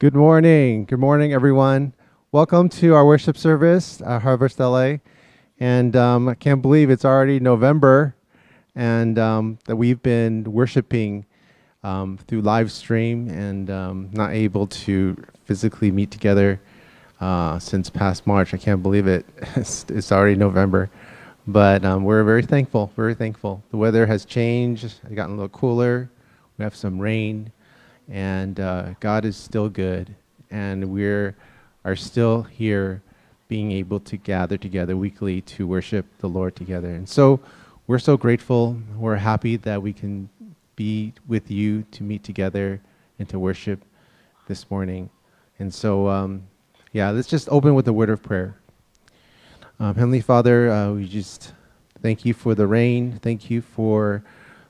Good morning. Good morning, everyone. Welcome to our worship service at Harvest LA. And um, I can't believe it's already November and um, that we've been worshiping um, through live stream and um, not able to physically meet together uh, since past March. I can't believe it. it's, it's already November. But um, we're very thankful, very thankful. The weather has changed, it's gotten a little cooler. We have some rain and uh, God is still good, and we're are still here, being able to gather together weekly to worship the Lord together. And so, we're so grateful. We're happy that we can be with you to meet together and to worship this morning. And so, um, yeah, let's just open with a word of prayer. Um, Heavenly Father, uh, we just thank you for the rain. Thank you for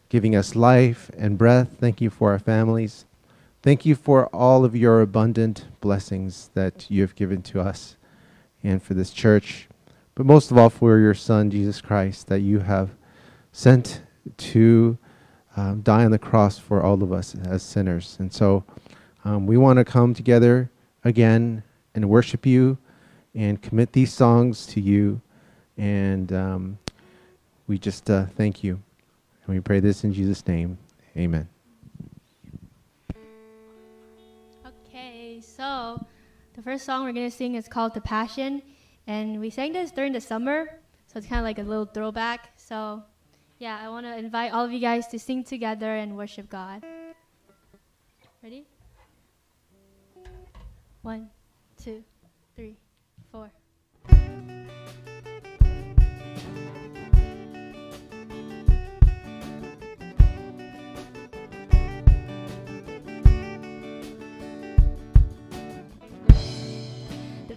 giving us life and breath. Thank you for our families. Thank you for all of your abundant blessings that you have given to us and for this church, but most of all for your Son, Jesus Christ, that you have sent to um, die on the cross for all of us as sinners. And so um, we want to come together again and worship you and commit these songs to you. And um, we just uh, thank you. And we pray this in Jesus' name. Amen. So, the first song we're going to sing is called The Passion. And we sang this during the summer, so it's kind of like a little throwback. So, yeah, I want to invite all of you guys to sing together and worship God. Ready? One, two,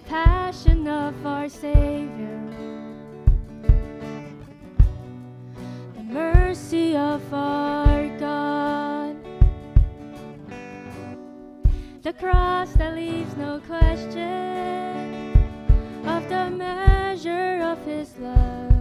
passion of our Savior, the mercy of our God, the cross that leaves no question of the measure of His love.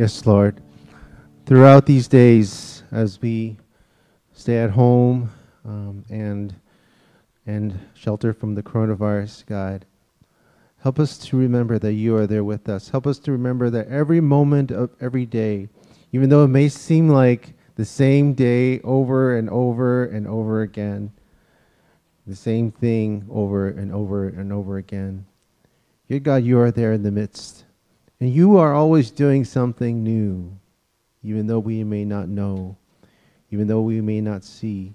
Yes, Lord. Throughout these days, as we stay at home um, and and shelter from the coronavirus, God, help us to remember that you are there with us. Help us to remember that every moment of every day, even though it may seem like the same day over and over and over again, the same thing over and over and over again. Yet, God, you are there in the midst. And you are always doing something new, even though we may not know, even though we may not see.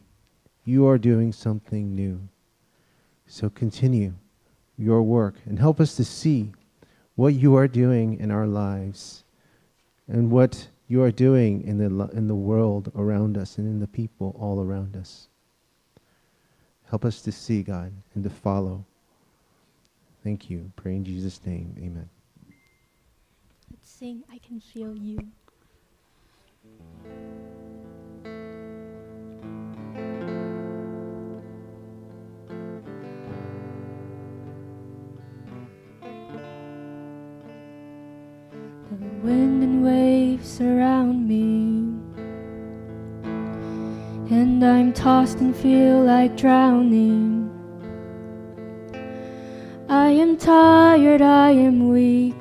You are doing something new. So continue your work and help us to see what you are doing in our lives and what you are doing in the, in the world around us and in the people all around us. Help us to see, God, and to follow. Thank you. Pray in Jesus' name. Amen. Sing I Can Feel You. The wind and waves surround me, and I'm tossed and feel like drowning. I am tired, I am weak.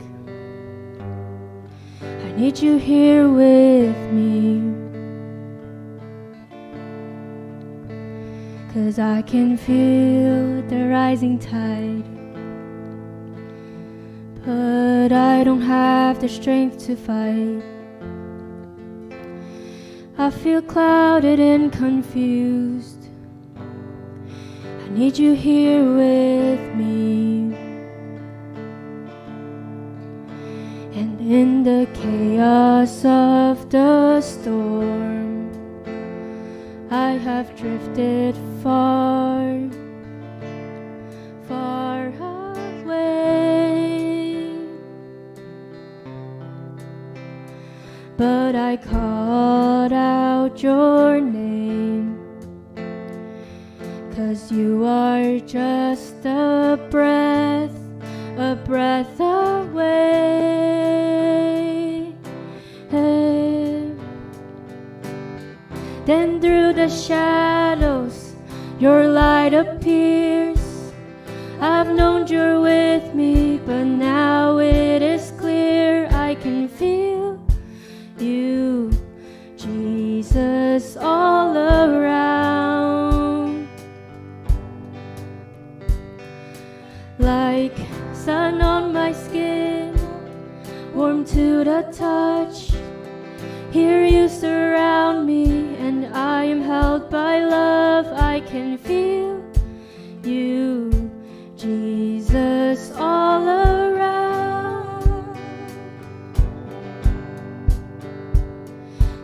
Need you here with me. Cause I can feel the rising tide. But I don't have the strength to fight. I feel clouded and confused. I need you here with me. In the chaos of the storm, I have drifted far, far away. But I called out your name. Cause you are just a breath, Then through the shadows, your light appears. I've known you're with me, but now it is clear I can feel you, Jesus, all around. Like sun on my skin, warm to the touch. Here you surround me, I am held by love. I can feel you, Jesus, all around.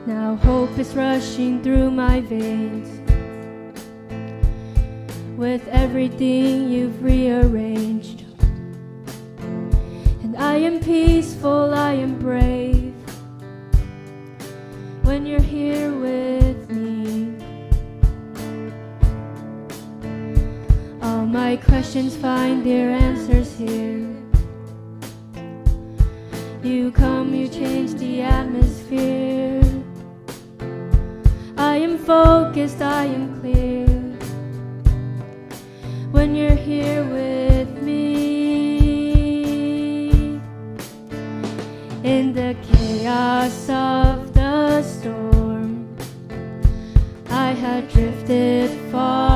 Now hope is rushing through my veins. With everything you've rearranged. And I am peaceful, I am brave. My questions find their answers here. You come, you change the atmosphere. I am focused, I am clear. When you're here with me, in the chaos of the storm, I had drifted far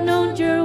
known you're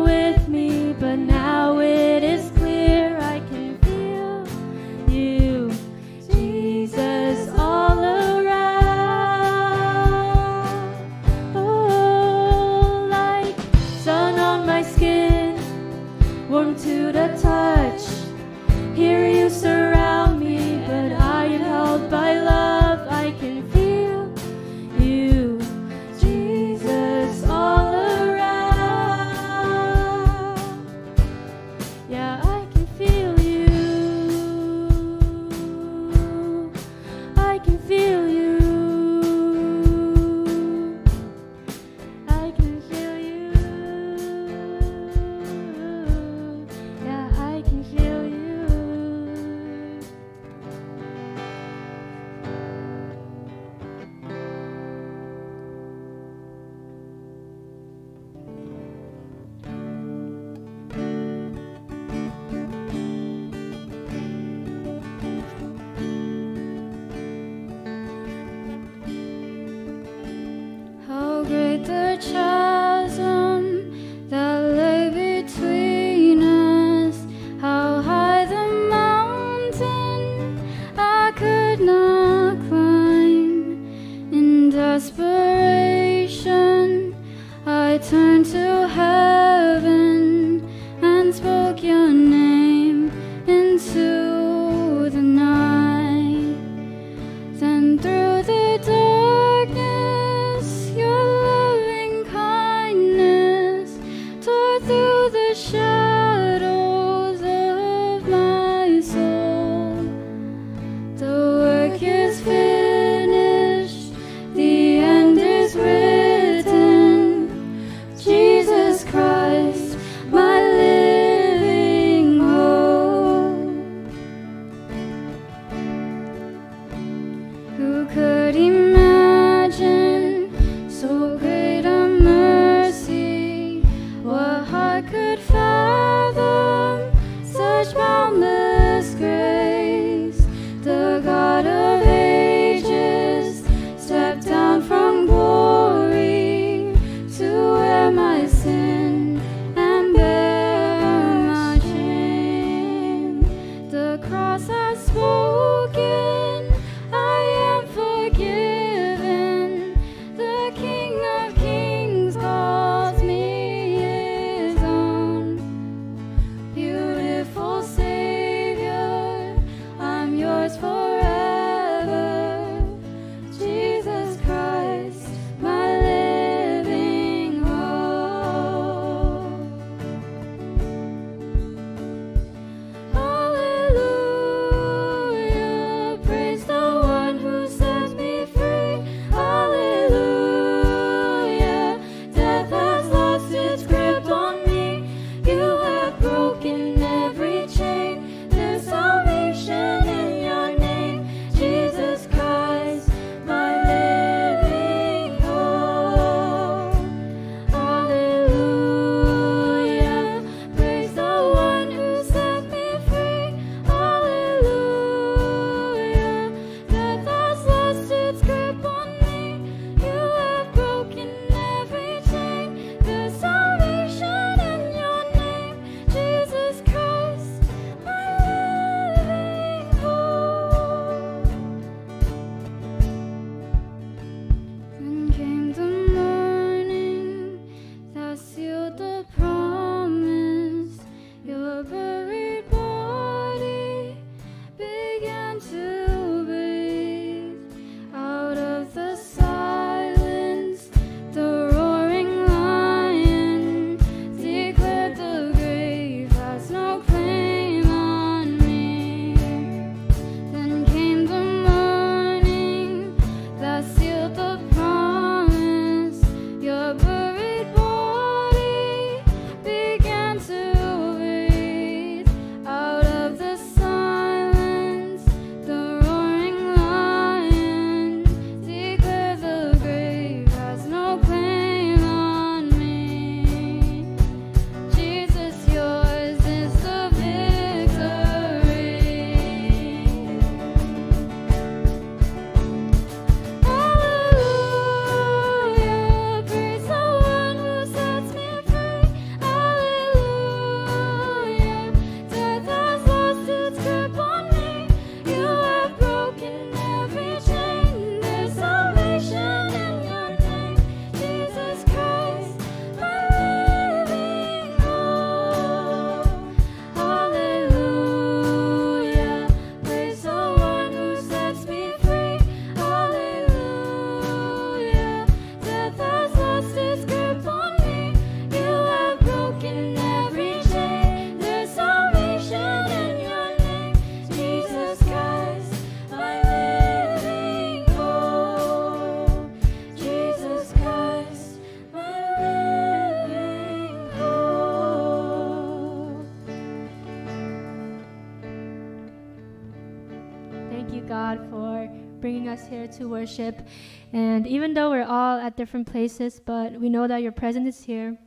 us here to worship. And even though we're all at different places, but we know that your presence is here.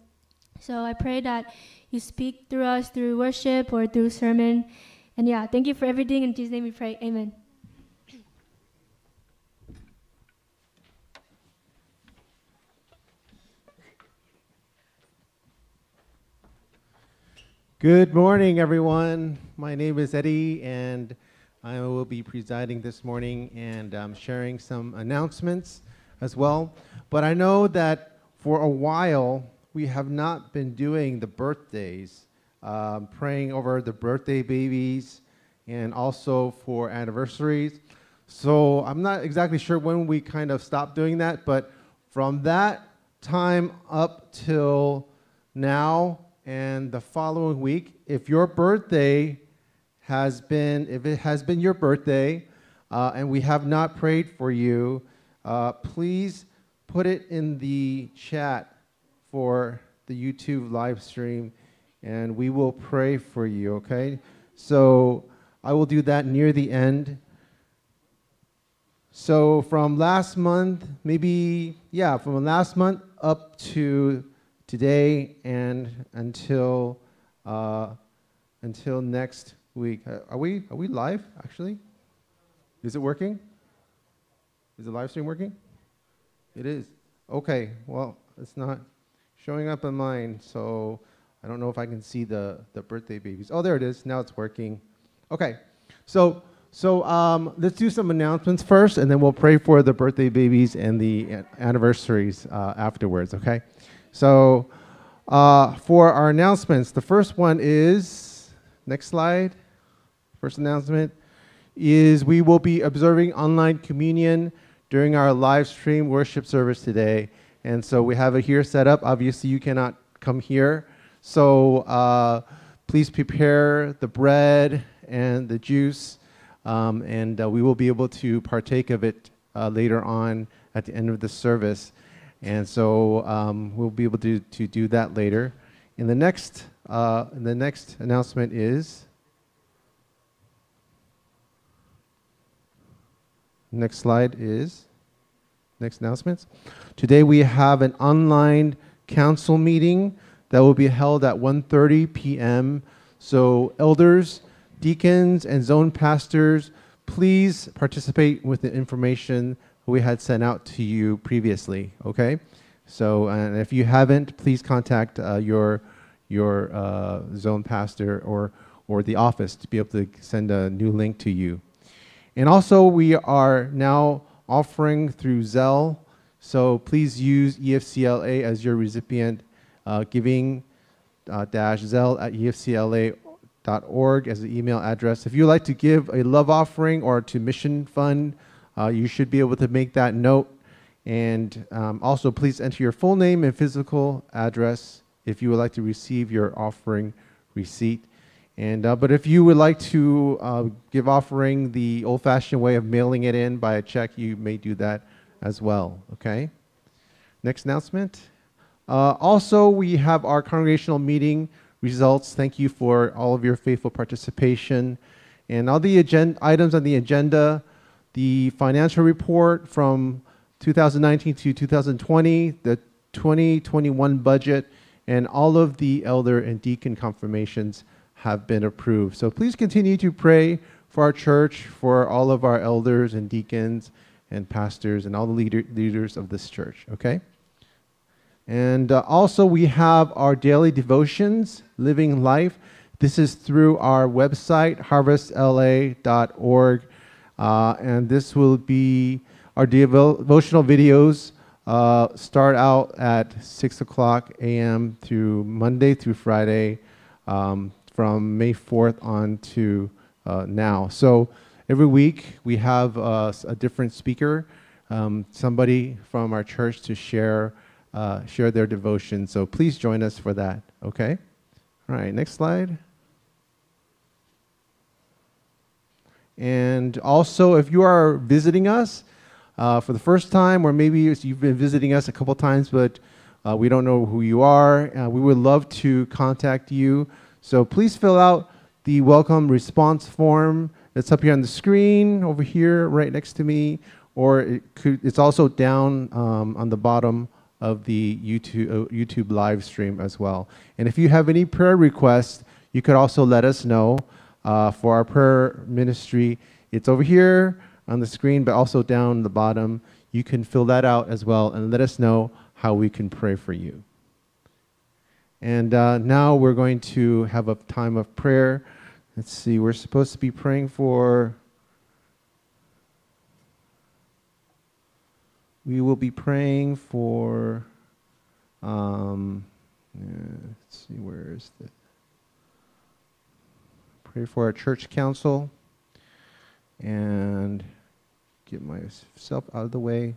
So I pray that you speak through us through worship or through sermon. And yeah, thank you for everything. In Jesus' name we pray. Amen. Good morning, everyone. My name is Eddie, and I will be presiding this morning and um, sharing some announcements as well. But I know that for a while we have not been doing the birthdays, um, praying over the birthday babies, and also for anniversaries. So I'm not exactly sure when we kind of stopped doing that, but from that time up till now, and the following week, if your birthday has been, if it has been your birthday, uh, and we have not prayed for you, uh, please put it in the chat for the YouTube live stream, and we will pray for you, okay? So I will do that near the end. So from last month, maybe, yeah, from last month up to today and until uh, until next week. Uh, are we are we live actually? Is it working? Is the live stream working? It is. Okay. Well, it's not showing up on mine, so I don't know if I can see the the birthday babies. Oh, there it is. Now it's working. Okay. So so um, let's do some announcements first, and then we'll pray for the birthday babies and the anniversaries uh, afterwards. Okay. So uh, for our announcements, the first one is, next slide, first announcement, is we will be observing online communion during our live stream worship service today. And so we have it here set up. Obviously, you cannot come here. So uh, please prepare the bread and the juice, um, and uh, we will be able to partake of it uh, later on at the end of the service. And so um, we'll be able to, to do that later. In the next, uh, the next announcement is next slide is next announcements. Today we have an online council meeting that will be held at 1:30 p.m. So elders, deacons, and zone pastors, please participate with the information we had sent out to you previously. Okay, so and if you haven't, please contact uh, your your uh, zone pastor or or the office to be able to send a new link to you. And also, we are now offering through Zelle, so please use EFCLA as your recipient, uh, giving uh, dash Zelle at efcla.org as the email address. If you'd like to give a love offering or to mission fund uh, you should be able to make that note. And um, also, please enter your full name and physical address if you would like to receive your offering receipt. And uh, but if you would like to uh, give offering the old-fashioned way of mailing it in by a check, you may do that as well. Okay. Next announcement. Uh, also, we have our congregational meeting results. Thank you for all of your faithful participation, and all the agenda items on the agenda the financial report from 2019 to 2020, the 2021 budget, and all of the elder and deacon confirmations have been approved. So please continue to pray for our church, for all of our elders and deacons and pastors and all the leader, leaders of this church, okay? And uh, also, we have our daily devotions, Living Life. This is through our website, harvestla.org. Uh, and this will be our devotional videos uh, start out at 6 o'clock a.m. through Monday through Friday um, from May 4th on to uh, now. So every week we have uh, a different speaker, um, somebody from our church to share, uh, share their devotion. So please join us for that, okay? All right, next slide. And also, if you are visiting us uh, for the first time, or maybe you've been visiting us a couple times, but uh, we don't know who you are, uh, we would love to contact you. So please fill out the welcome response form that's up here on the screen over here, right next to me, or it could, it's also down um, on the bottom of the YouTube, uh, YouTube live stream as well. And if you have any prayer requests, you could also let us know uh, for our prayer ministry. It's over here on the screen, but also down the bottom. You can fill that out as well and let us know how we can pray for you. And uh, now we're going to have a time of prayer. Let's see, we're supposed to be praying for. We will be praying for. Um, yeah, let's see, where is the. Pray for our church council and get myself out of the way.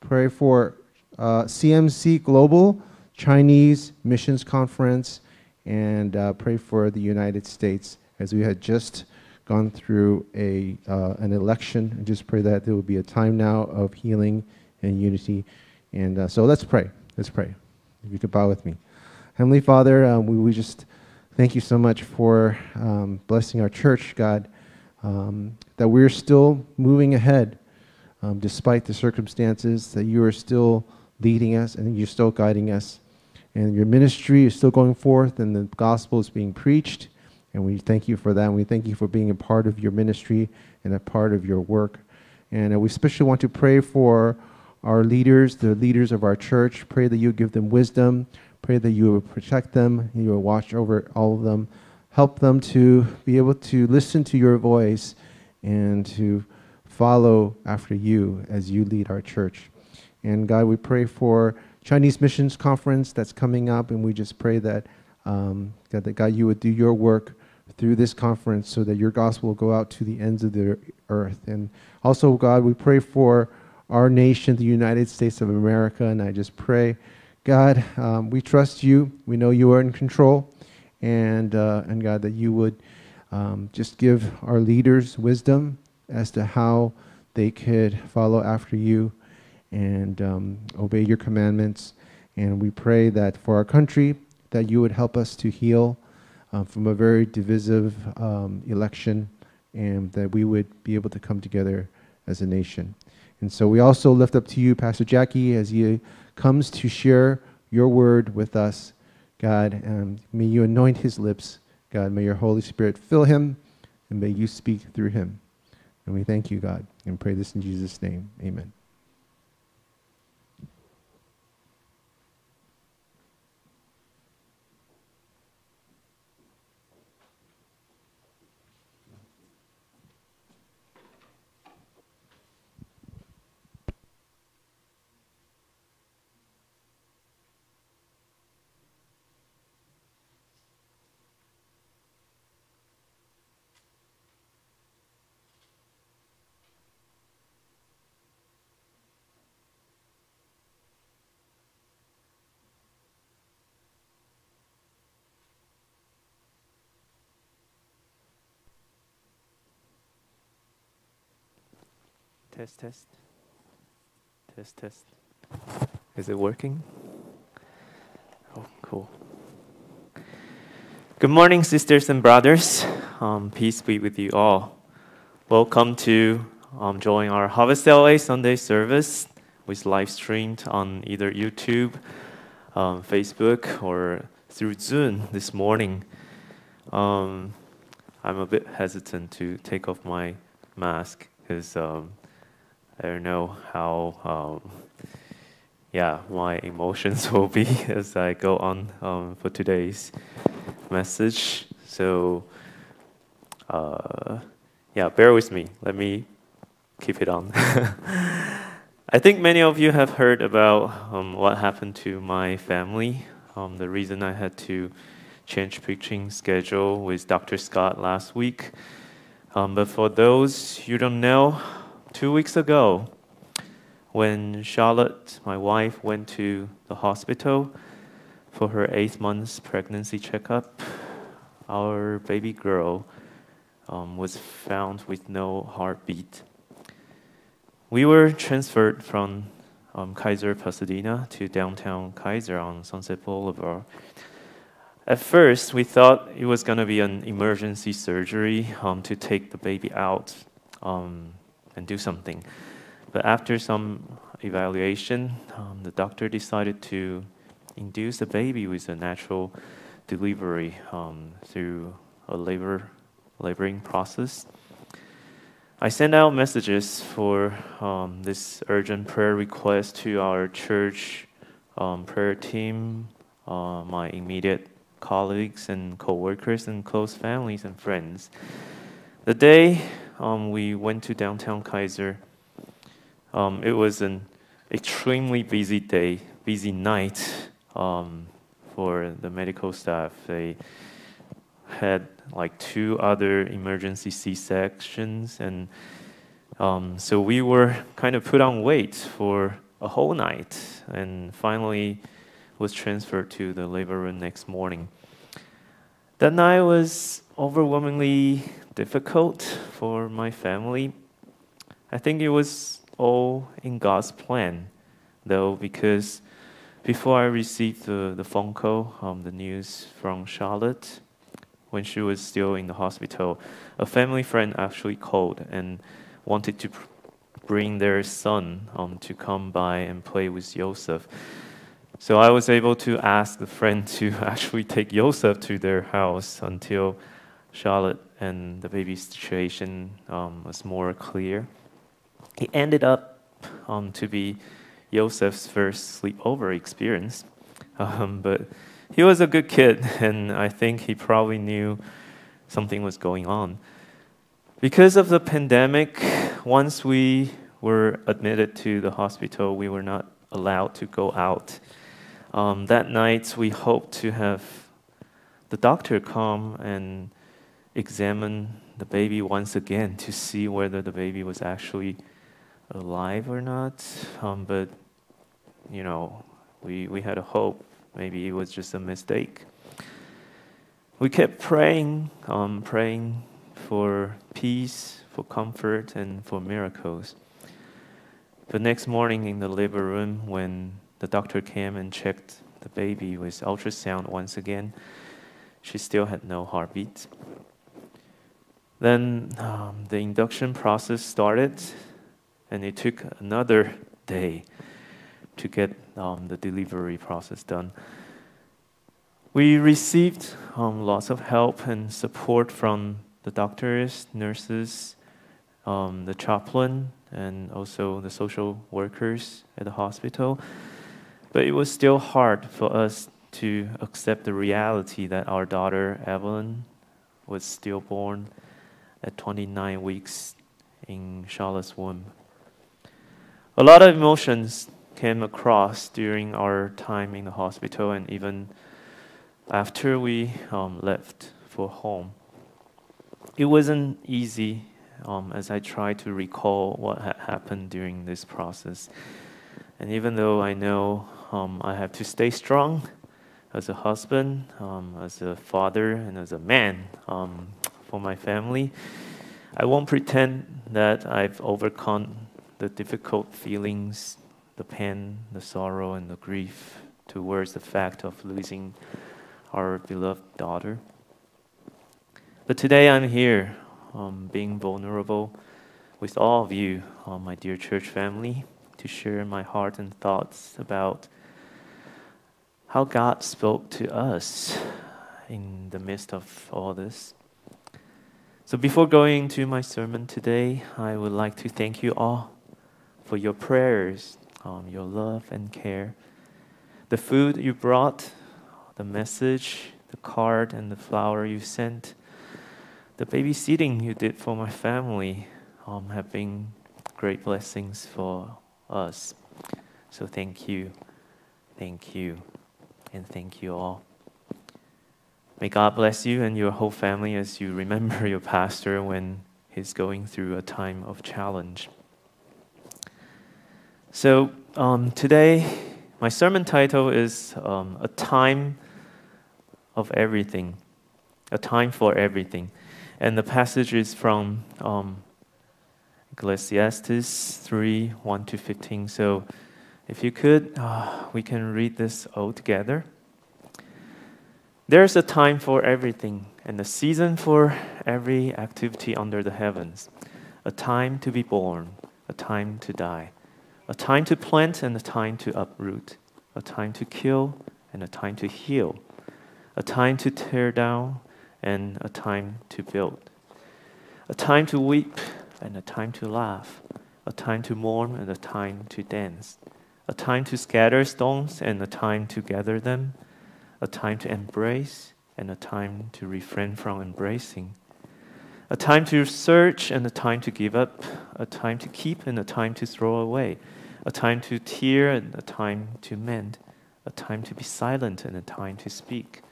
Pray for uh, CMC Global Chinese Missions Conference and uh, pray for the United States as we had just gone through a, uh, an election and just pray that there will be a time now of healing and unity. And uh, so let's pray. Let's pray. If you could bow with me. Heavenly Father, um, we, we just thank you so much for um, blessing our church, God, um, that we're still moving ahead um, despite the circumstances, that you are still leading us and you're still guiding us. And your ministry is still going forth and the gospel is being preached. And we thank you for that. And we thank you for being a part of your ministry and a part of your work. And uh, we especially want to pray for our leaders, the leaders of our church. Pray that you give them wisdom. Pray that you will protect them. You will watch over all of them. Help them to be able to listen to your voice and to follow after you as you lead our church. And God, we pray for Chinese Missions Conference that's coming up, and we just pray that um, God, that God, you would do your work through this conference so that your gospel will go out to the ends of the earth. And also, God, we pray for our nation, the United States of America, and I just pray, God, um, we trust you. We know you are in control, and uh, and God, that you would um, just give our leaders wisdom as to how they could follow after you and um, obey your commandments. And we pray that for our country, that you would help us to heal uh, from a very divisive um, election and that we would be able to come together as a nation. And so we also lift up to you, Pastor Jackie, as he comes to share your word with us. God, um, may you anoint his lips. God, may your Holy Spirit fill him and may you speak through him. And we thank you, God, and pray this in Jesus' name. Amen. Test, test. Test, test. Is it working? Oh, cool. Good morning, sisters and brothers. Um, peace be with you all. Welcome to um, join our Harvest LA Sunday service, which live streamed on either YouTube, um, Facebook, or through Zoom this morning. Um, I'm a bit hesitant to take off my mask because um, I don't know how, um, yeah, my emotions will be as I go on um, for today's message. So, uh, yeah, bear with me. Let me keep it on. I think many of you have heard about um, what happened to my family. Um, the reason I had to change preaching schedule with Dr. Scott last week. Um, but for those you don't know, two weeks ago, when Charlotte, my wife, went to the hospital for her eighth month's pregnancy checkup, our baby girl um, was found with no heartbeat. We were transferred from um, Kaiser Pasadena to downtown Kaiser on Sunset Boulevard. At first, we thought it was going to be an emergency surgery um, to take the baby out um, and do something. But after some evaluation, um, the doctor decided to induce the baby with a natural delivery um, through a labor laboring process. I sent out messages for um, this urgent prayer request to our church um, prayer team, uh, my immediate colleagues and co-workers and close families and friends. The day um, we went to downtown Kaiser, um, it was an extremely busy day, busy night um, for the medical staff. They had like two other emergency C-sections, and um, so we were kind of put on wait for a whole night, and finally was transferred to the labor room next morning. That night was overwhelmingly difficult for my family. I think it was all in God's plan, though, because before I received the, the phone call, um, the news from Charlotte, when she was still in the hospital, a family friend actually called and wanted to bring their son um, to come by and play with Joseph. So I was able to ask the friend to actually take Joseph to their house until Charlotte and the baby's situation um, was more clear. It ended up um, to be Joseph's first sleepover experience, um, but he was a good kid, and I think he probably knew something was going on. Because of the pandemic, once we were admitted to the hospital, we were not allowed to go out. Um, that night, we hoped to have the doctor come and examine the baby once again to see whether the baby was actually alive or not. Um, but, you know, we, we had a hope. Maybe it was just a mistake. We kept praying, um, praying for peace, for comfort, and for miracles. The next morning in the labor room, when the doctor came and checked the baby with ultrasound once again, she still had no heartbeat. Then um, the induction process started, and it took another day to get um, the delivery process done. We received um, lots of help and support from the doctors, nurses, um, the chaplain, and also the social workers at the hospital. But it was still hard for us to accept the reality that our daughter, Evelyn, was stillborn at 29 weeks in Charlotte's womb. A lot of emotions came across during our time in the hospital and even after we um, left for home. It wasn't easy um, as I tried to recall what had happened during this process. And even though I know um, I have to stay strong as a husband, um, as a father, and as a man um, for my family, I won't pretend that I've overcome the difficult feelings, the pain, the sorrow, and the grief towards the fact of losing our beloved daughter. But today I'm here, um, being vulnerable with all of you, uh, my dear church family, to share my heart and thoughts about how God spoke to us in the midst of all this. So, before going to my sermon today, I would like to thank you all for your prayers, um, your love and care, the food you brought, the message, the card, and the flower you sent, the babysitting you did for my family um, have been great blessings for us. So thank you, thank you, and thank you all. May God bless you and your whole family as you remember your pastor when he's going through a time of challenge. So um, today, my sermon title is um, A Time of Everything, A Time for Everything. And the passage is from um, Ecclesiastes 3 1 to 15. So if you could, uh, we can read this all together. There's a time for everything and a season for every activity under the heavens. A time to be born, a time to die, a time to plant and a time to uproot, a time to kill and a time to heal, a time to tear down and a time to build, a time to weep and a time to laugh, a time to mourn and a time to dance, a time to scatter stones and a time to gather them, a time to embrace and a time to refrain from embracing, a time to search and a time to give up, a time to keep and a time to throw away, a time to tear and a time to mend, a time to be silent and a time to speak,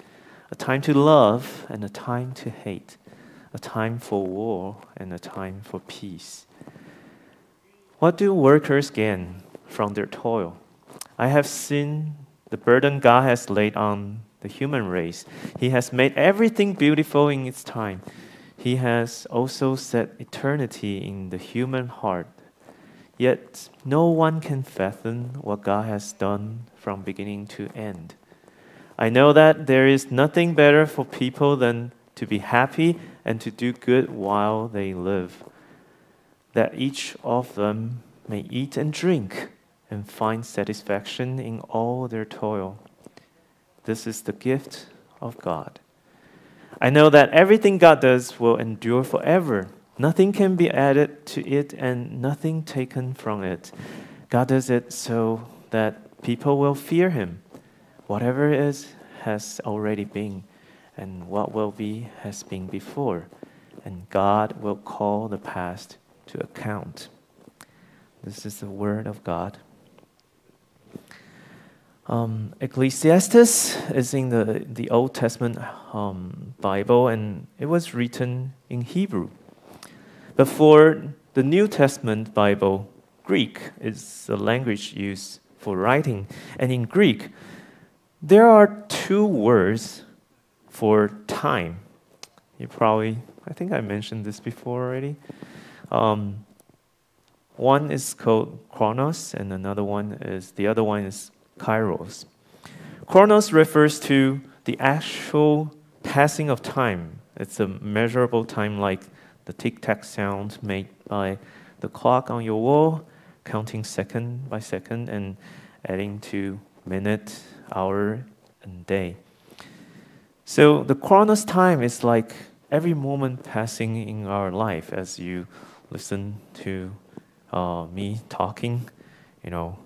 a time to love and a time to hate, a time for war and a time for peace. What do workers gain from their toil? I have seen the burden God has laid on the human race. He has made everything beautiful in its time. He has also set eternity in the human heart. Yet no one can fathom what God has done from beginning to end. I know that there is nothing better for people than to be happy and to do good while they live, that each of them may eat and drink and find satisfaction in all their toil. This is the gift of God. I know that everything God does will endure forever. Nothing can be added to it and nothing taken from it. God does it so that people will fear Him. Whatever is has already been, and what will be has been before, and God will call the past to account. This is the Word of God. Um, Ecclesiastes is in the, the Old Testament um, Bible and it was written in Hebrew. But for the New Testament Bible, Greek is the language used for writing. And in Greek, there are two words for time. You probably, I think I mentioned this before already. Um, one is called chronos, and another one is the other one is kairos. Chronos refers to the actual passing of time. It's a measurable time like the tic tac sound made by the clock on your wall, counting second by second and adding to minute, hour, and day. So the chronos time is like every moment passing in our life as you listen to uh, me talking, you know,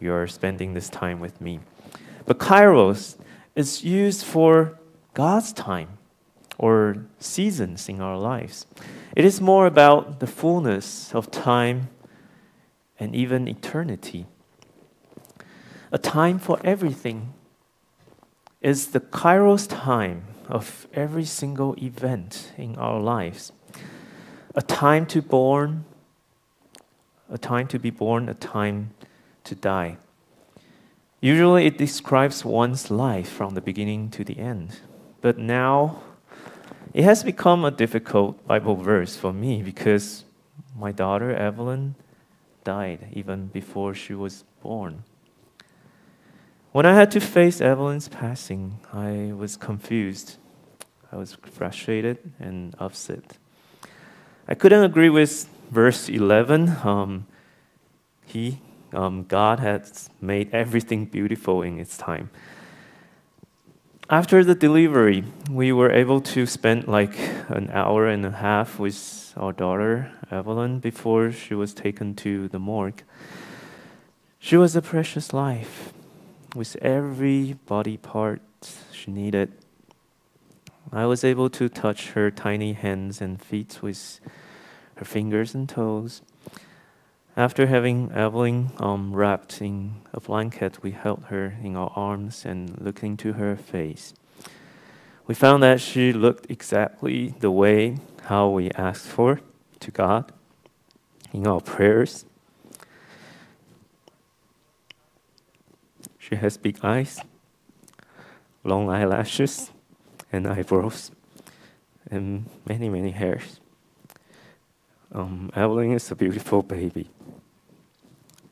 you're spending this time with me. But kairos is used for God's time or seasons in our lives. It is more about the fullness of time and even eternity. A time for everything is the kairos time of every single event in our lives. A time to born, a time to be born, a time to die. Usually it describes one's life from the beginning to the end. But now it has become a difficult Bible verse for me because my daughter Evelyn died even before she was born. When I had to face Evelyn's passing, I was confused. I was frustrated and upset. I couldn't agree with verse 11. Um, he um, God has made everything beautiful in its time. After the delivery, we were able to spend like an hour and a half with our daughter, Evelyn, before she was taken to the morgue. She was a precious life with every body part she needed. I was able to touch her tiny hands and feet with her fingers and toes. After having Evelyn um, wrapped in a blanket, we held her in our arms and looked into her face. We found that she looked exactly the way how we asked for to God in our prayers. She has big eyes, long eyelashes, and eyebrows, and many, many hairs. Um, Evelyn is a beautiful baby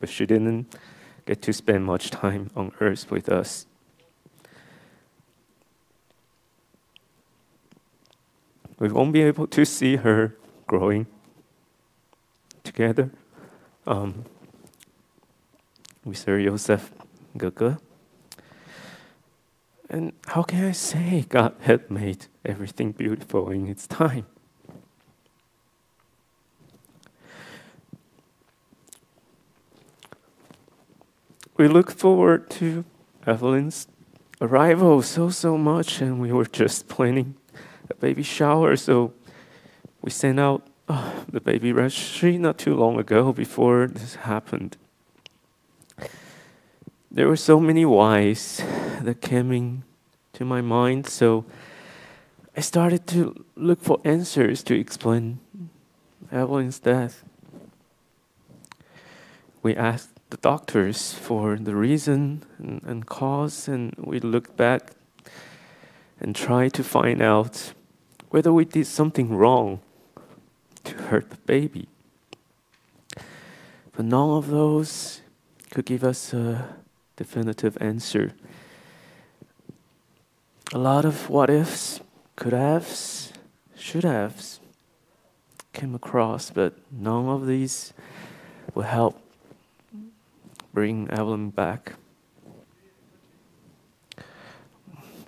but she didn't get to spend much time on earth with us. We won't be able to see her growing together um, with Sir Yosef Gaga. And how can I say God had made everything beautiful in its time? We look forward to Evelyn's arrival so, so much, and we were just planning a baby shower, so we sent out uh, the baby registry not too long ago before this happened. There were so many whys that came into my mind, so I started to look for answers to explain Evelyn's death. We asked the doctors for the reason and, and cause, and we look back and try to find out whether we did something wrong to hurt the baby. But none of those could give us a definitive answer. A lot of what ifs, could haves, should haves came across, but none of these will help bring Evelyn back.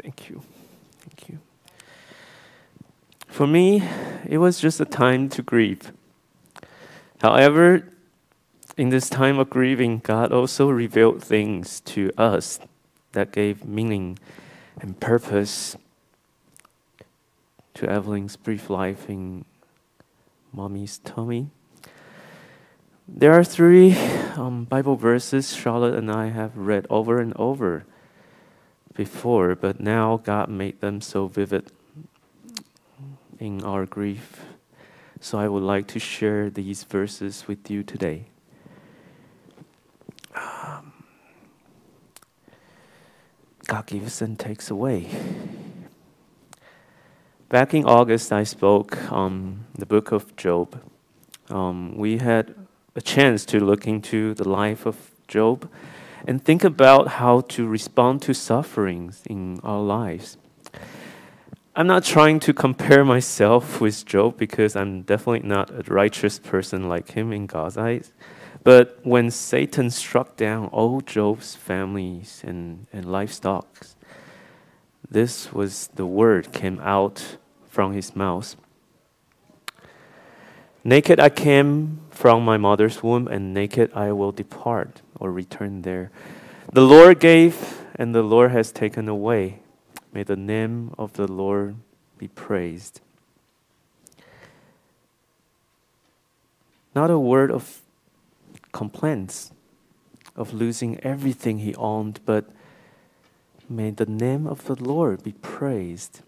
Thank you. Thank you. For me, it was just a time to grieve. However, in this time of grieving, God also revealed things to us that gave meaning and purpose to Evelyn's brief life in mommy's tummy. There are three um, Bible verses Charlotte and I have read over and over before, but now God made them so vivid in our grief. So I would like to share these verses with you today. Um, God gives and takes away. Back in August, I spoke on um, the book of Job. Um, we had a chance to look into the life of Job and think about how to respond to sufferings in our lives. I'm not trying to compare myself with Job because I'm definitely not a righteous person like him in God's eyes. But when Satan struck down all Job's families and, and livestock, this was the word came out from his mouth. Naked I came from my mother's womb, and naked I will depart or return there. The Lord gave, and the Lord has taken away. May the name of the Lord be praised. Not a word of complaints of losing everything he owned, but may the name of the Lord be praised.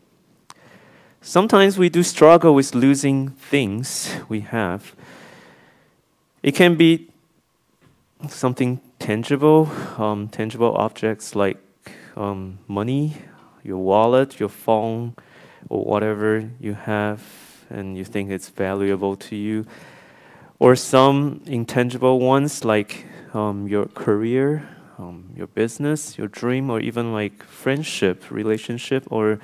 Sometimes we do struggle with losing things we have. It can be something tangible, um, tangible objects like um, money, your wallet, your phone, or whatever you have and you think it's valuable to you. Or some intangible ones like um, your career, um, your business, your dream, or even like friendship, relationship, or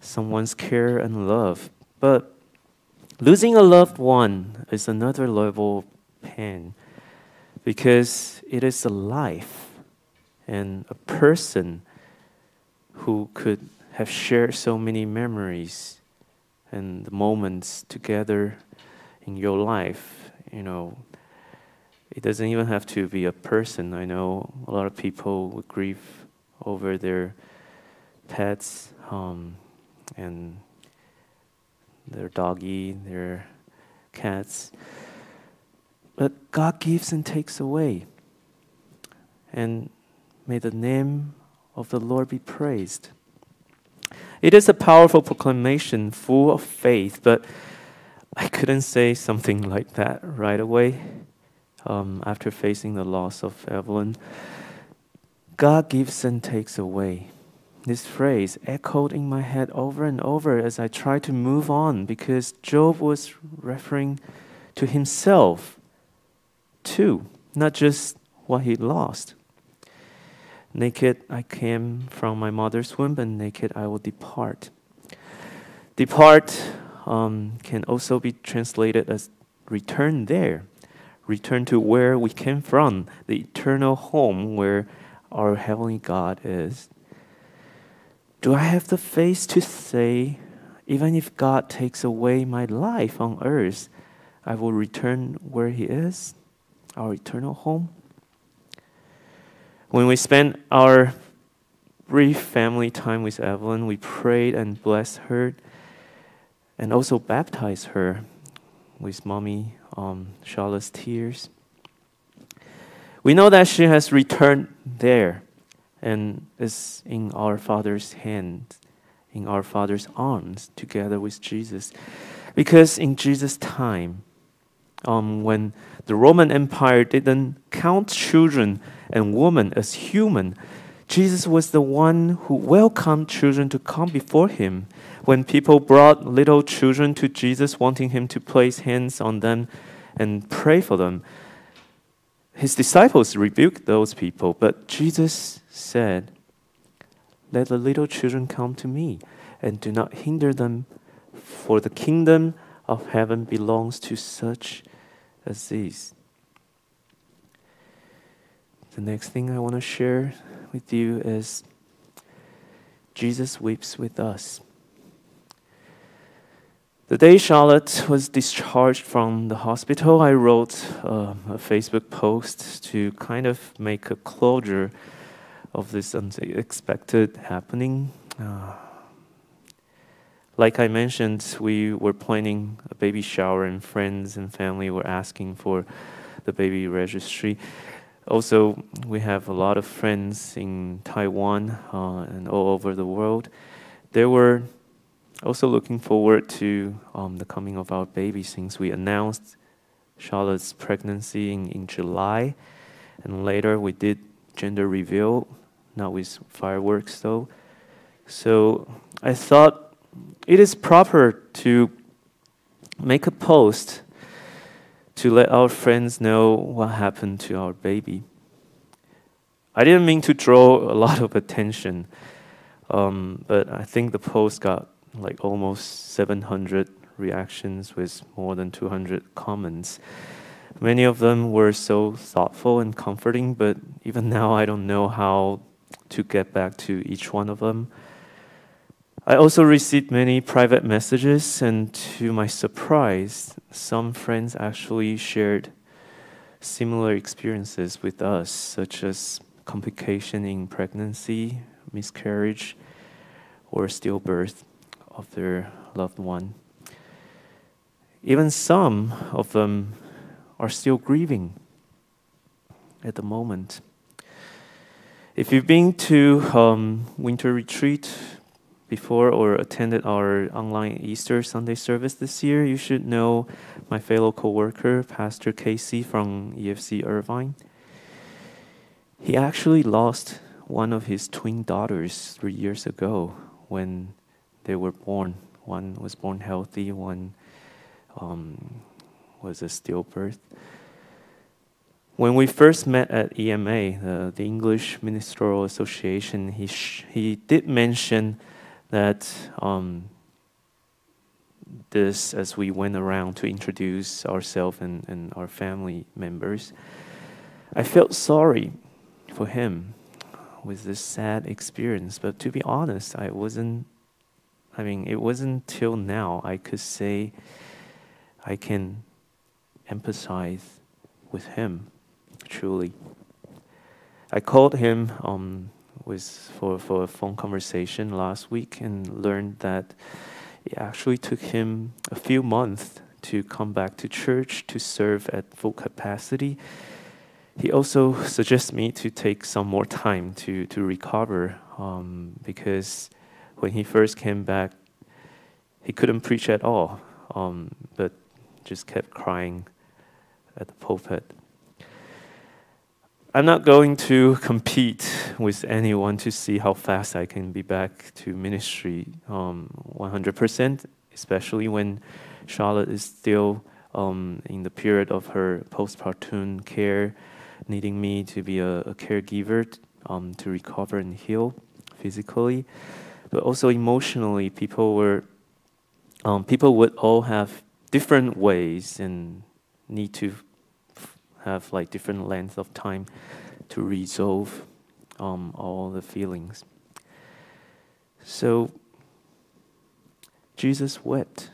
someone's care and love. But losing a loved one is another level of pain because it is a life and a person who could have shared so many memories and moments together in your life. You know, it doesn't even have to be a person. I know a lot of people grieve over their pets. Um, and their doggy, their cats. But God gives and takes away. And may the name of the Lord be praised. It is a powerful proclamation full of faith, but I couldn't say something like that right away um, after facing the loss of Evelyn. God gives and takes away. This phrase echoed in my head over and over as I tried to move on because Job was referring to himself too, not just what he lost. Naked I came from my mother's womb, and naked I will depart. Depart um, can also be translated as return there, return to where we came from, the eternal home where our heavenly God is. Do I have the faith to say, even if God takes away my life on earth, I will return where He is, our eternal home? When we spent our brief family time with Evelyn, we prayed and blessed her and also baptized her with mommy um, Charlotte's tears. We know that she has returned there and is in our Father's hand, in our Father's arms, together with Jesus. Because in Jesus' time, um, when the Roman Empire didn't count children and women as human, Jesus was the one who welcomed children to come before him. When people brought little children to Jesus, wanting him to place hands on them and pray for them, his disciples rebuked those people, but Jesus said, Let the little children come to me, and do not hinder them, for the kingdom of heaven belongs to such as these. The next thing I want to share with you is Jesus weeps with us. The day Charlotte was discharged from the hospital, I wrote uh, a Facebook post to kind of make a closure of this unexpected happening. Uh, like I mentioned, we were planning a baby shower, and friends and family were asking for the baby registry. Also, we have a lot of friends in Taiwan uh, and all over the world. They were also looking forward to um, the coming of our baby since we announced Charlotte's pregnancy in, in July. And later we did gender reveal, not with fireworks though. So I thought it is proper to make a post to let our friends know what happened to our baby. I didn't mean to draw a lot of attention, um, but I think the post got like almost 700 reactions with more than 200 comments. Many of them were so thoughtful and comforting, but even now I don't know how to get back to each one of them. I also received many private messages, and to my surprise, some friends actually shared similar experiences with us, such as complication in pregnancy, miscarriage, or stillbirth of their loved one. Even some of them are still grieving at the moment. If you've been to um, winter retreat before or attended our online Easter Sunday service this year, you should know my fellow coworker, Pastor Casey from EFC Irvine. He actually lost one of his twin daughters three years ago when they were born. One was born healthy, one um, was a stillbirth. When we first met at EMA, the, the English Ministerial Association, he, he did mention that um, this as we went around to introduce ourselves and, and our family members. I felt sorry for him with this sad experience, but to be honest, I wasn't I mean, it wasn't till now I could say I can empathize with him truly. I called him um, with, for, for a phone conversation last week and learned that it actually took him a few months to come back to church to serve at full capacity. He also suggests me to take some more time to, to recover um, because when he first came back, he couldn't preach at all, um, but just kept crying at the pulpit. I'm not going to compete with anyone to see how fast I can be back to ministry um, 100%, especially when Charlotte is still um, in the period of her postpartum care, needing me to be a, a caregiver um, to recover and heal physically. But also emotionally, people were um, people would all have different ways and need to have like different length of time to resolve um, all the feelings. So Jesus wept.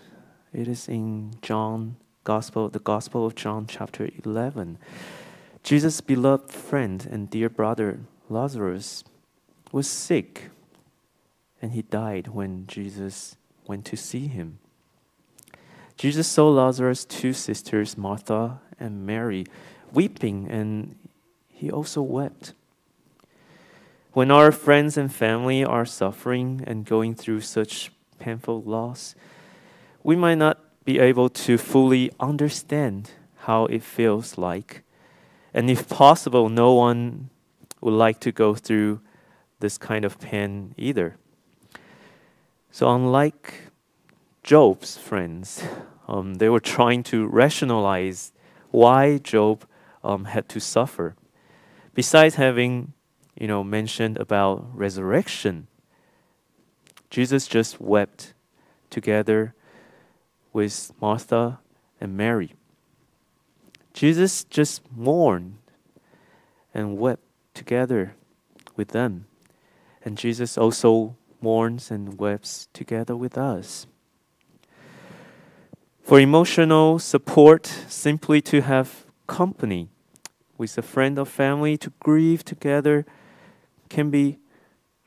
It is in John Gospel, the Gospel of John, chapter 11. Jesus' beloved friend and dear brother Lazarus was sick, and he died when Jesus went to see him. Jesus saw Lazarus' two sisters, Martha and Mary, weeping, and he also wept. When our friends and family are suffering and going through such painful loss, we might not be able to fully understand how it feels like. And if possible, no one would like to go through this kind of pain either. So, unlike Job's friends, um, they were trying to rationalize why Job um, had to suffer. Besides having, you know, mentioned about resurrection, Jesus just wept together with Martha and Mary. Jesus just mourned and wept together with them. And Jesus also mourns and weeps together with us. For emotional support, simply to have company with a friend or family to grieve together can be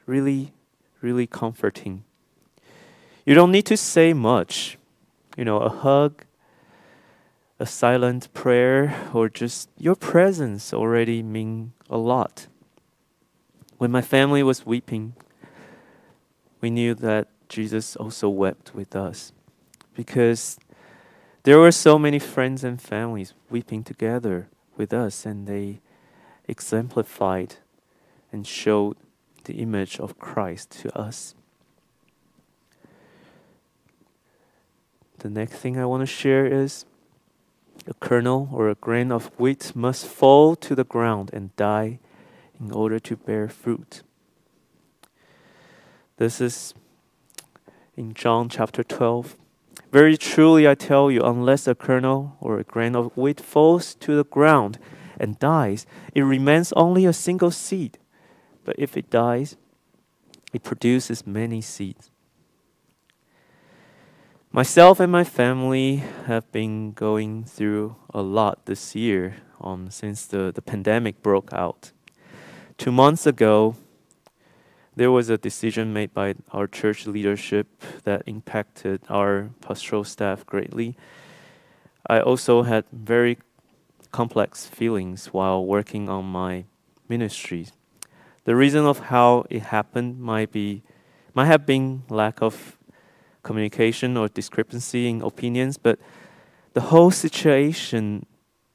really, really comforting. You don't need to say much. You know, a hug, a silent prayer, or just your presence already mean a lot. When my family was weeping, we knew that Jesus also wept with us because there were so many friends and families weeping together with us, and they exemplified and showed the image of Christ to us. The next thing I want to share is a kernel or a grain of wheat must fall to the ground and die in order to bear fruit. This is in John chapter 12. Very truly I tell you, unless a kernel or a grain of wheat falls to the ground and dies, it remains only a single seed. But if it dies, it produces many seeds. Myself and my family have been going through a lot this year um, since the, the pandemic broke out. Two months ago, there was a decision made by our church leadership that impacted our pastoral staff greatly. I also had very complex feelings while working on my ministry. The reason of how it happened might be might have been lack of communication or discrepancy in opinions, but the whole situation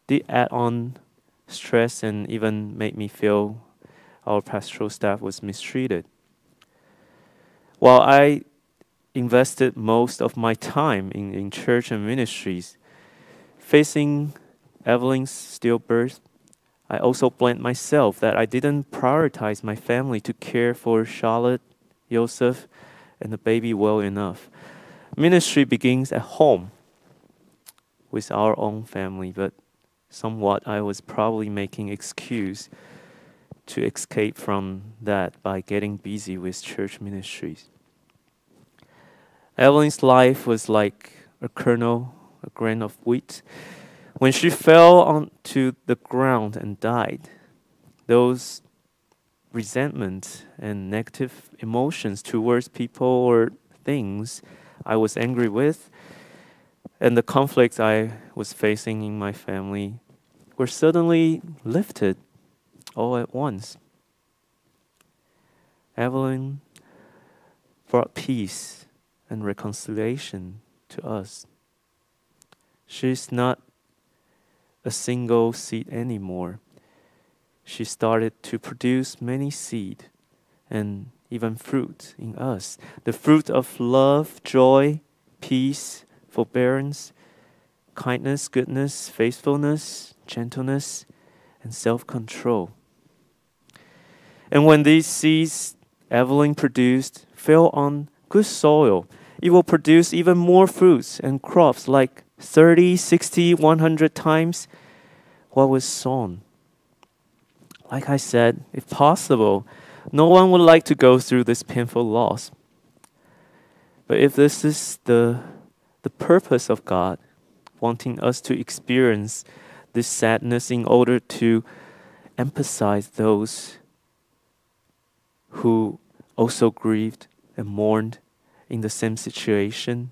did add on stress and even made me feel our pastoral staff was mistreated. While I invested most of my time in, in church and ministries, facing Evelyn's stillbirth, I also blamed myself that I didn't prioritize my family to care for Charlotte, Joseph, and the baby well enough. Ministry begins at home with our own family, but somewhat I was probably making excuse to escape from that by getting busy with church ministries. Evelyn's life was like a kernel, a grain of wheat. When she fell onto the ground and died, those resentment and negative emotions towards people or things I was angry with and the conflicts I was facing in my family were suddenly lifted all at once. Evelyn brought peace and reconciliation to us. She's not a single seed anymore. She started to produce many seed and even fruit in us. The fruit of love, joy, peace, forbearance, kindness, goodness, faithfulness, gentleness, and self control. And when these seeds Evelyn produced fell on good soil, it will produce even more fruits and crops like 30, 60, 100 times what was sown. Like I said, if possible, no one would like to go through this painful loss. But if this is the, the purpose of God, wanting us to experience this sadness in order to emphasize those who also grieved and mourned in the same situation,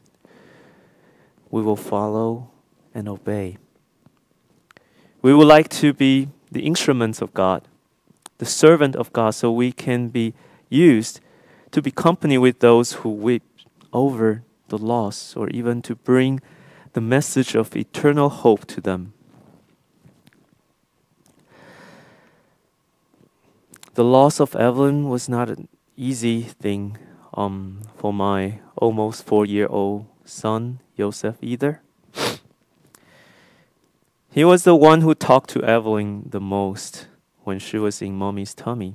we will follow and obey. We would like to be the instruments of God, the servant of God, so we can be used to be company with those who weep over the loss or even to bring the message of eternal hope to them. The loss of Evelyn was not an easy thing um, for my almost four year old son, Joseph, either. He was the one who talked to Evelyn the most when she was in mommy's tummy.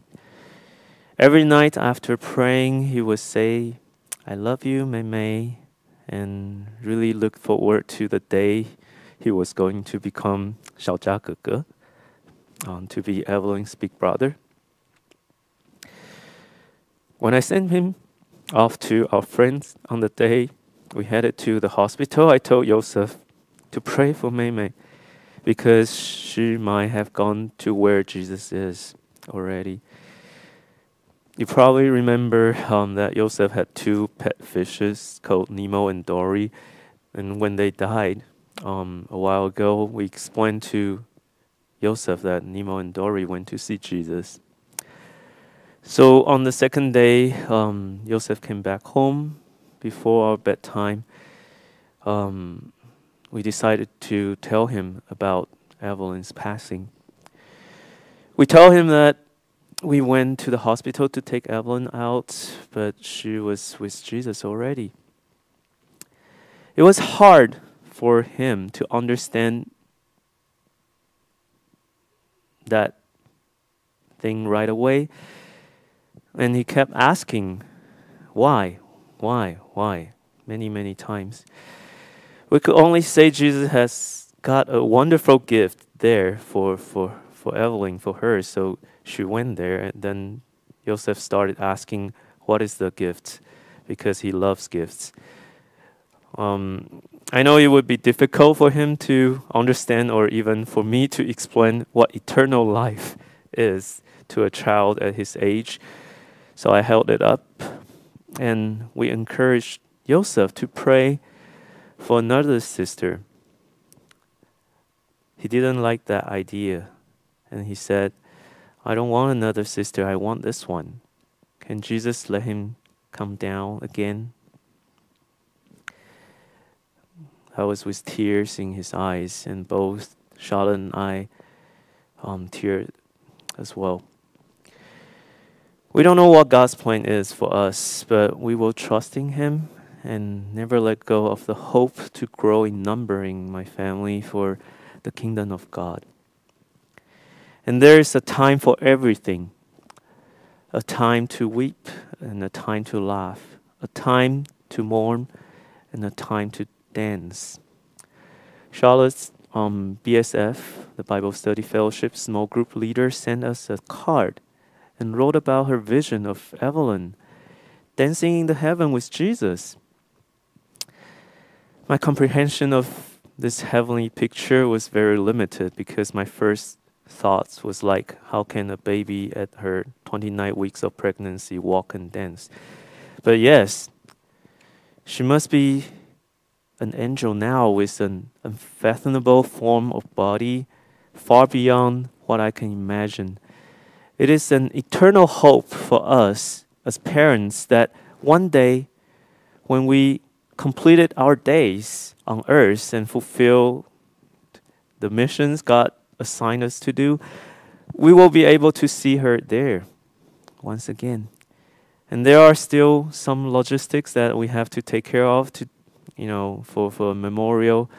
Every night after praying, he would say, I love you, Mei Mei, and really look forward to the day he was going to become Xiao um, to be Evelyn's big brother. When I sent him off to our friends on the day we headed to the hospital, I told Joseph to pray for Mei because she might have gone to where Jesus is already. You probably remember um, that Joseph had two pet fishes called Nemo and Dory, and when they died um, a while ago, we explained to Joseph that Nemo and Dory went to see Jesus. So on the second day, um, Joseph came back home before our bedtime. Um, we decided to tell him about Evelyn's passing. We told him that we went to the hospital to take Evelyn out, but she was with Jesus already. It was hard for him to understand that thing right away. And he kept asking, why, why, why, many, many times. We could only say Jesus has got a wonderful gift there for, for, for Evelyn, for her. So she went there, and then Joseph started asking, What is the gift? Because he loves gifts. Um, I know it would be difficult for him to understand, or even for me to explain what eternal life is to a child at his age. So I held it up and we encouraged Joseph to pray for another sister. He didn't like that idea and he said, I don't want another sister, I want this one. Can Jesus let him come down again? I was with tears in his eyes, and both Charlotte and I um, teared as well. We don't know what God's plan is for us, but we will trust in Him and never let go of the hope to grow in numbering my family for the kingdom of God. And there is a time for everything a time to weep and a time to laugh, a time to mourn and a time to dance. Charlotte's um, BSF, the Bible Study Fellowship small group leader, sent us a card and wrote about her vision of Evelyn dancing in the heaven with Jesus. My comprehension of this heavenly picture was very limited because my first thoughts was like how can a baby at her 29 weeks of pregnancy walk and dance but yes she must be an angel now with an unfathomable form of body far beyond what i can imagine it is an eternal hope for us as parents that one day, when we completed our days on earth and fulfill the missions God assigned us to do, we will be able to see her there once again. And there are still some logistics that we have to take care of to, you know, for, for a memorial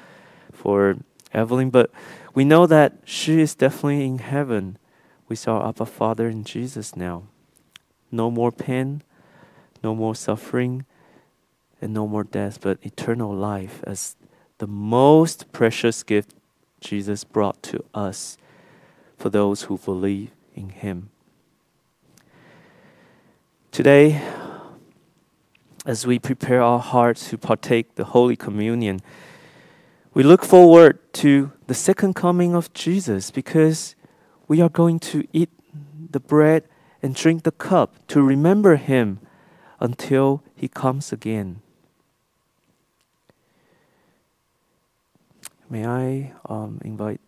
for Evelyn. But we know that she is definitely in heaven we saw Abba Father in Jesus now. No more pain, no more suffering, and no more death, but eternal life as the most precious gift Jesus brought to us for those who believe in Him. Today, as we prepare our hearts to partake the Holy Communion, we look forward to the second coming of Jesus because we are going to eat the bread and drink the cup to remember Him until He comes again. May I um, invite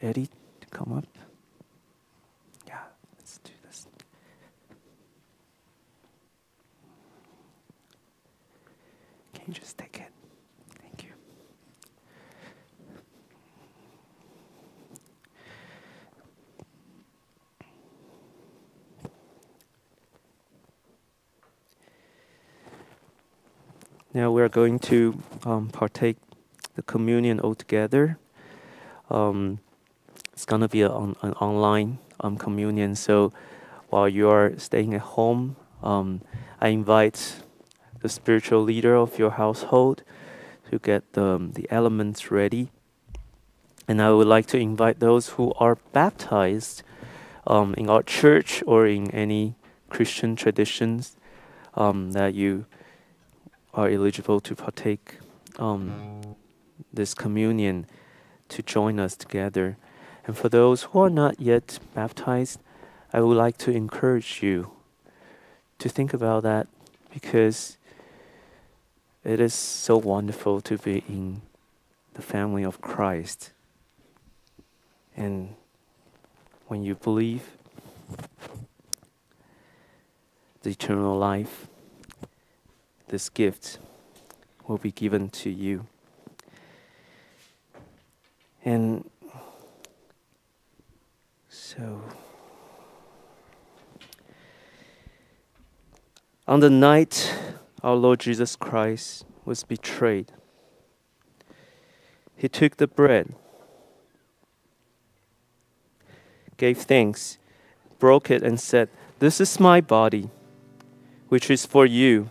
Eddie to come up? Yeah, let's do this. Can you just take it? Thank you. Now we're going to um, partake the communion altogether. Um, it's gonna be on, an online um, communion. So while you are staying at home, um, I invite the spiritual leader of your household to get the, the elements ready. And I would like to invite those who are baptized um, in our church or in any Christian traditions um, that you are eligible to partake um, this communion to join us together. And for those who are not yet baptized, I would like to encourage you to think about that because it is so wonderful to be in the family of Christ. And when you believe the eternal life, this gift will be given to you. And so, on the night our Lord Jesus Christ was betrayed, he took the bread, gave thanks, broke it, and said, This is my body, which is for you.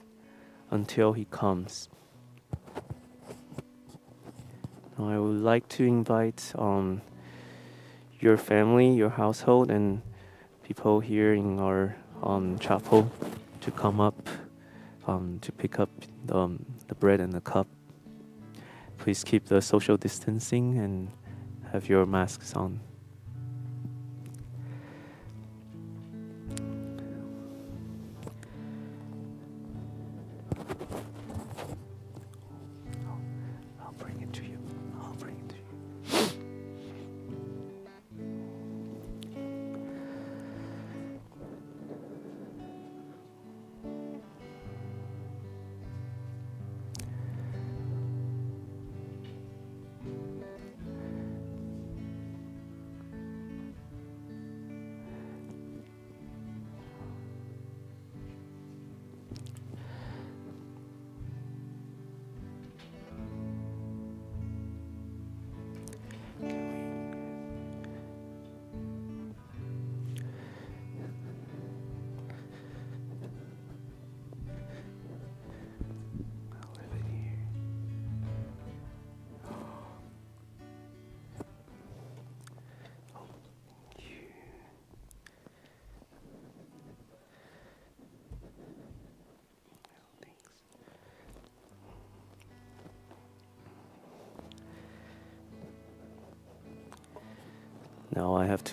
until he comes. Now, I would like to invite um, your family, your household, and people here in our um, chapel to come up um, to pick up the, um, the bread and the cup. Please keep the social distancing and have your masks on.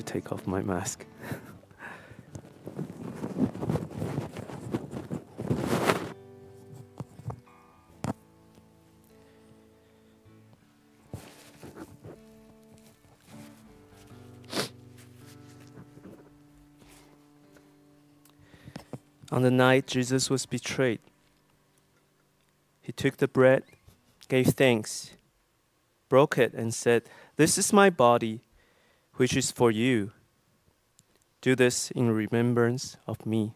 Take off my mask. On the night Jesus was betrayed, he took the bread, gave thanks, broke it, and said, This is my body, which is for you. Do this in remembrance of me.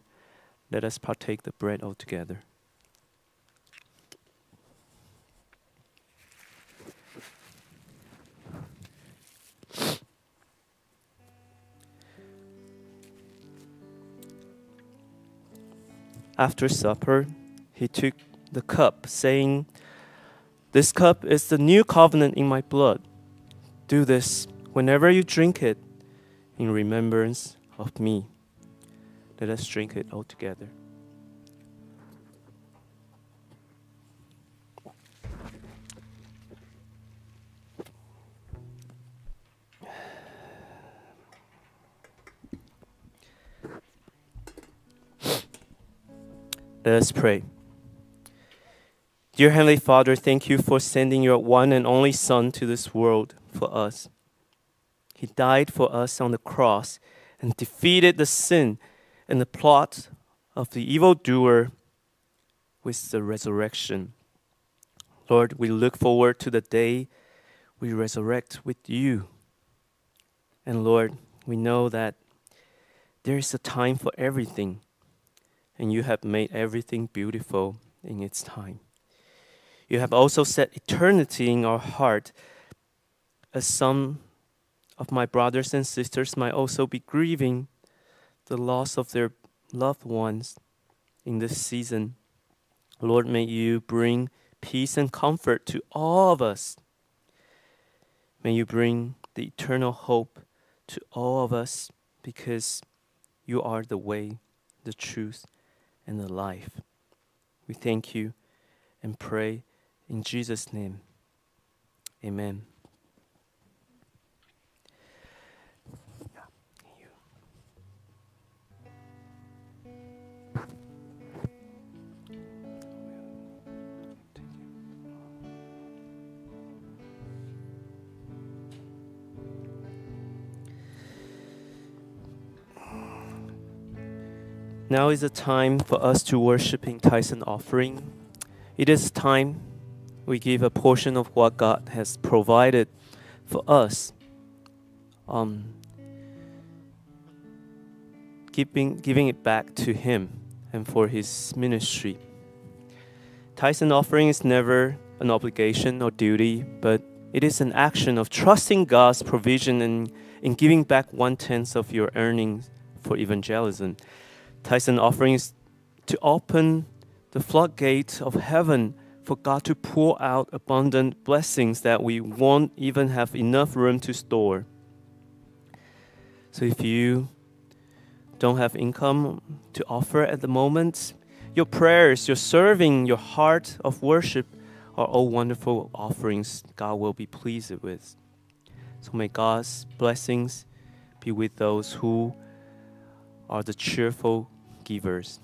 Let us partake the bread all together. After supper, he took the cup, saying, This cup is the new covenant in my blood. Do this whenever you drink it in remembrance of me. Let us drink it all together. Let us pray. Dear Heavenly Father, thank you for sending your one and only Son to this world for us. He died for us on the cross and defeated the sin and the plot of the evildoer with the resurrection. Lord, we look forward to the day we resurrect with you. And Lord, we know that there is a time for everything, and you have made everything beautiful in its time. You have also set eternity in our heart, as some of my brothers and sisters might also be grieving the loss of their loved ones in this season. Lord, may you bring peace and comfort to all of us. May you bring the eternal hope to all of us because you are the way, the truth, and the life. We thank you and pray in Jesus' name. Amen. Now is the time for us to worship in and offering. It is time we give a portion of what God has provided for us. Um, giving, giving it back to Him and for His ministry. And offering is never an obligation or duty, but it is an action of trusting God's provision and in giving back one tenth of your earnings for evangelism. And offerings to open the floodgate of heaven for God to pour out abundant blessings that we won't even have enough room to store. So if you don't have income to offer at the moment, your prayers, your serving, your heart of worship are all wonderful offerings God will be pleased with. So may God's blessings be with those who are the cheerful givers.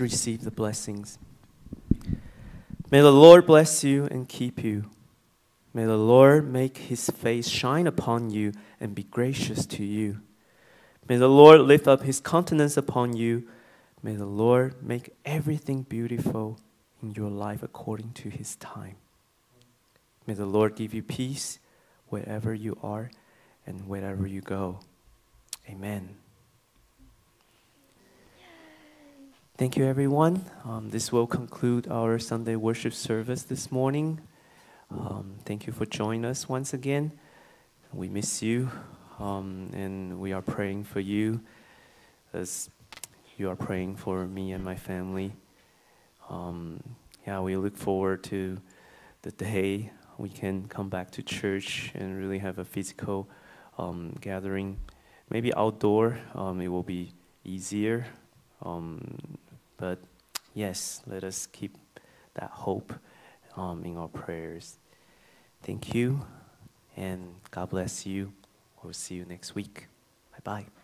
Receive the blessings. May the Lord bless you and keep you. May the Lord make his face shine upon you and be gracious to you. May the Lord lift up his countenance upon you. May the Lord make everything beautiful in your life according to his time. May the Lord give you peace wherever you are and wherever you go. Amen. Thank you, everyone. Um, this will conclude our Sunday worship service this morning. Um, thank you for joining us once again. We miss you, um, and we are praying for you as you are praying for me and my family. Um, yeah, we look forward to the day we can come back to church and really have a physical um, gathering. Maybe outdoor, um, it will be easier. Um, but yes, let us keep that hope um, in our prayers. Thank you, and God bless you. We'll see you next week. Bye bye.